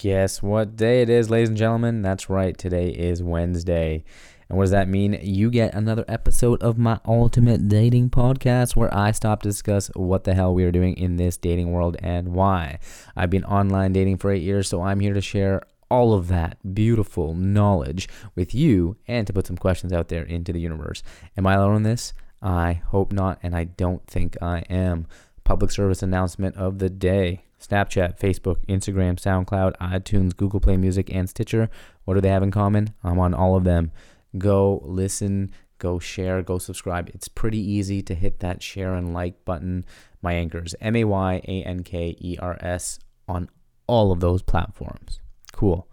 Guess what day it is, ladies and gentlemen? That's right, today is Wednesday. And what does that mean? You get another episode of my ultimate dating podcast where I stop to discuss what the hell we are doing in this dating world and why. I've been online dating for eight years, so I'm here to share all of that beautiful knowledge with you and to put some questions out there into the universe. Am I alone in this? I hope not, and I don't think I am. Public service announcement of the day. Snapchat, Facebook, Instagram, SoundCloud, iTunes, Google Play Music, and Stitcher. What do they have in common? I'm on all of them. Go listen, go share, go subscribe. It's pretty easy to hit that share and like button. My anchors, M A Y A N K E R S, on all of those platforms. Cool.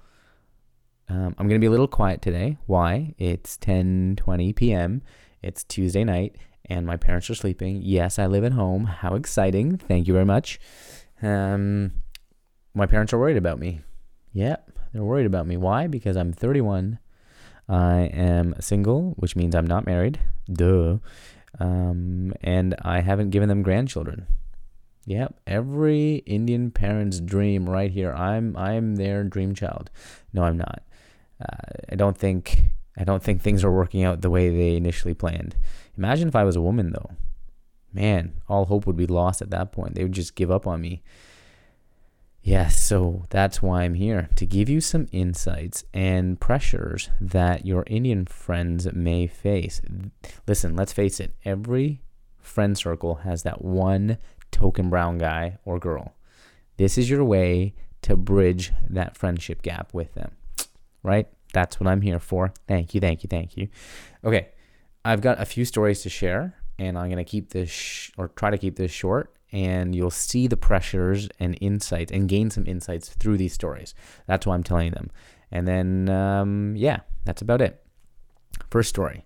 Um, I'm going to be a little quiet today. Why? It's 10:20 p.m. It's Tuesday night, and my parents are sleeping. Yes, I live at home. How exciting! Thank you very much. Um, my parents are worried about me. Yep, they're worried about me. Why? Because I'm 31. I am single, which means I'm not married. Duh. Um, and I haven't given them grandchildren. Yep, every Indian parent's dream right here. I'm I'm their dream child. No, I'm not. Uh, I don't think I don't think things are working out the way they initially planned. Imagine if I was a woman though man, all hope would be lost at that point. They would just give up on me. Yes, so that's why I'm here to give you some insights and pressures that your Indian friends may face. Listen, let's face it, every friend circle has that one token brown guy or girl. This is your way to bridge that friendship gap with them, right? That's what I'm here for. Thank you, thank you, thank you. Okay, I've got a few stories to share and I'm going to keep this sh- or try to keep this short and you'll see the pressures and insights and gain some insights through these stories. That's why I'm telling them. And then, um, yeah, that's about it. First story.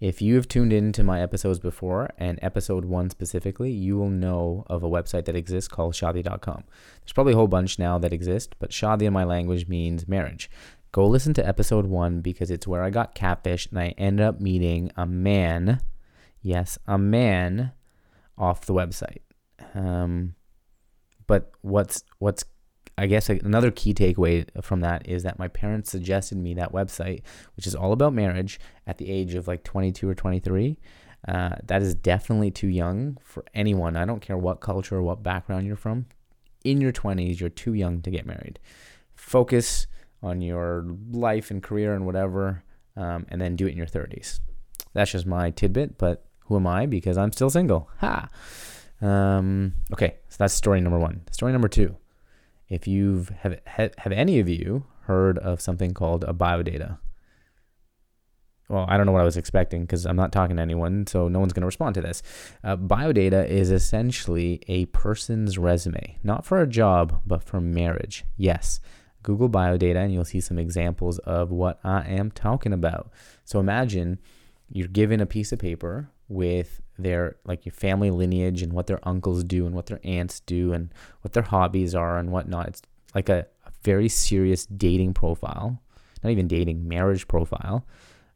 If you have tuned into my episodes before, and episode one specifically, you will know of a website that exists called Shaadi.com. There's probably a whole bunch now that exist, but Shaadi in my language means marriage. Go listen to episode one because it's where I got catfish and I ended up meeting a man yes, a man off the website. Um, but what's what's I guess another key takeaway from that is that my parents suggested me that website, which is all about marriage, at the age of like 22 or 23. Uh, that is definitely too young for anyone. I don't care what culture or what background you're from. In your 20s, you're too young to get married. Focus on your life and career and whatever, um, and then do it in your 30s. That's just my tidbit, but who am I? Because I'm still single. Ha. Um, okay, so that's story number one. Story number two. If you've have have any of you heard of something called a biodata? Well, I don't know what I was expecting because I'm not talking to anyone, so no one's going to respond to this. Uh, biodata is essentially a person's resume, not for a job, but for marriage. Yes, Google biodata, and you'll see some examples of what I am talking about. So imagine you're given a piece of paper with their like your family lineage and what their uncles do and what their aunts do and what their hobbies are and whatnot. It's like a, a very serious dating profile, not even dating, marriage profile,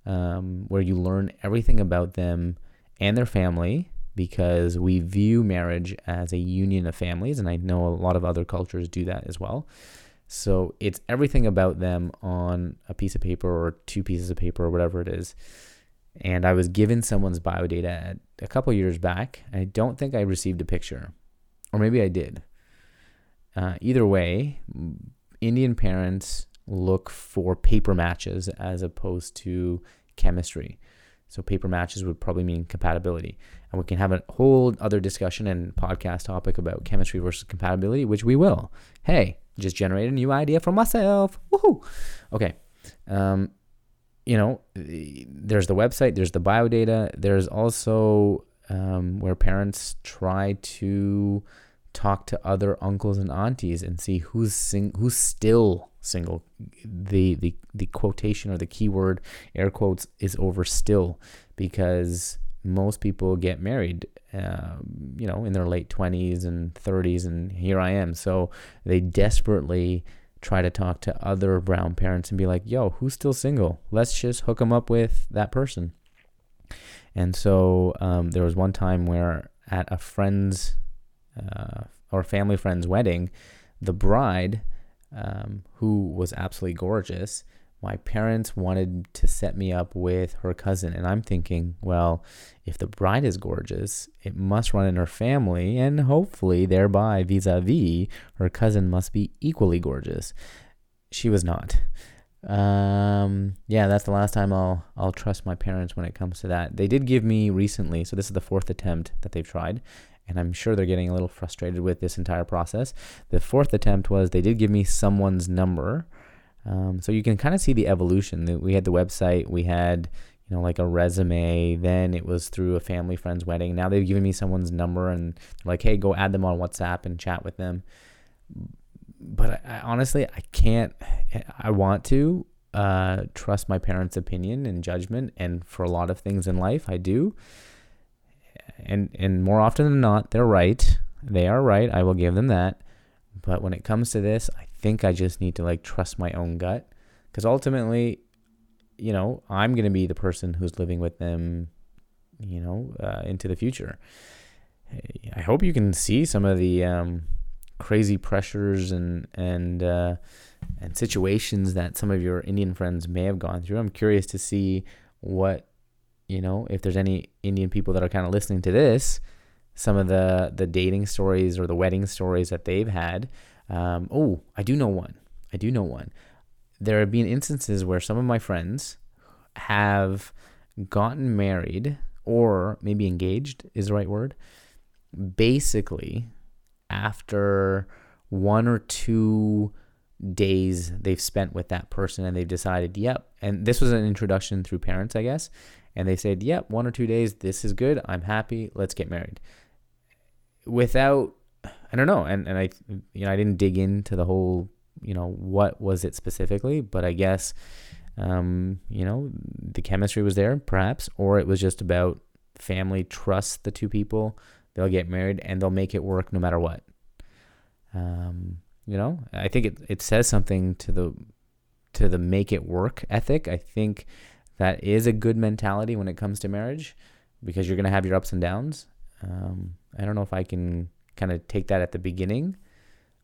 um, where you learn everything about them and their family because we view marriage as a union of families, and I know a lot of other cultures do that as well. So it's everything about them on a piece of paper or two pieces of paper or whatever it is and I was given someone's biodata a couple years back. I don't think I received a picture, or maybe I did. Uh, either way, Indian parents look for paper matches as opposed to chemistry. So paper matches would probably mean compatibility. And we can have a whole other discussion and podcast topic about chemistry versus compatibility, which we will. Hey, just generated a new idea for myself. Woohoo! Okay. Um, you know, there's the website, there's the biodata, there's also um, where parents try to talk to other uncles and aunties and see who's sing- who's still single. The, the the quotation or the keyword air quotes is over still because most people get married, uh, you know, in their late twenties and thirties, and here I am. So they desperately try to talk to other brown parents and be like, yo, who's still single? Let's just hook them up with that person. And so um, there was one time where at a friend's uh, or family friend's wedding, the bride um, who was absolutely gorgeous, my parents wanted to set me up with her cousin. And I'm thinking, well, if the bride is gorgeous, it must run in her family, and hopefully, thereby, vis a vis, her cousin must be equally gorgeous. She was not. Um, yeah, that's the last time I'll I'll trust my parents when it comes to that. They did give me recently, so this is the fourth attempt that they've tried, and I'm sure they're getting a little frustrated with this entire process. The fourth attempt was they did give me someone's number, um, so you can kind of see the evolution. We had the website, we had you know like a resume, then it was through a family friend's wedding. Now they've given me someone's number and like, hey, go add them on WhatsApp and chat with them but I, I, honestly, I can't. I want to uh, trust my parents' opinion and judgment, and for a lot of things in life, I do. And and more often than not, they're right. They are right. I will give them that. But when it comes to this, I think I just need to like trust my own gut, because ultimately, you know, I'm gonna be the person who's living with them, you know, uh, into the future. I hope you can see some of the um, crazy pressures and and uh, and situations that some of your Indian friends may have gone through. I'm curious to see what you know if there's any Indian people that are kind of listening to this, some of the the dating stories or the wedding stories that they've had. Um, oh, I do know one. I do know one. There have been instances where some of my friends have gotten married or maybe engaged is the right word. Basically, after one or two days they've spent with that person and they've decided, yep. And this was an introduction through parents, I guess. And they said, yep, one or two days, this is good. I'm happy. Let's get married. Without, I don't know. And, and I, you know, I didn't dig into the whole, you know, what was it specifically, but I guess, um, you know, the chemistry was there perhaps, or it was just about family trust the two people they'll get married and they'll make it work no matter what. Um, you know, I think it, it says something to the to the make it work ethic. I think that is a good mentality when it comes to marriage because you're gonna have your ups and downs. Um, I don't know if I can kind of take that at the beginning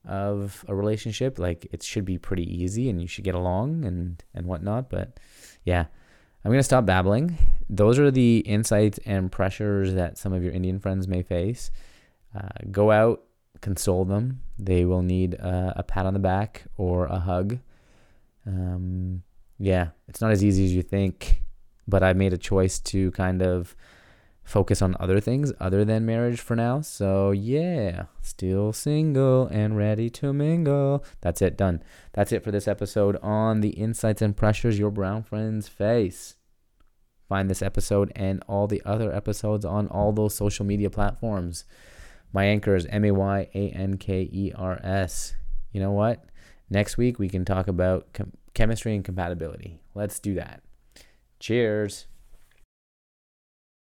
of a relationship. Like it should be pretty easy and you should get along and and whatnot. But yeah, I'm going to stop babbling. Those are the insights and pressures that some of your Indian friends may face. Uh, go out, console them. They will need uh, a pat on the back or a hug. Um, yeah, it's not as easy as you think, but I made a choice to kind of focus on other things other than marriage for now. So, yeah, still single and ready to mingle. That's it, done. That's it for this episode on the insights and pressures your brown friends face. Find this episode and all the other episodes on all those social media platforms. My anchor is M A Y A N K E R S. You know what? Next week we can talk about chemistry and compatibility. Let's do that. Cheers.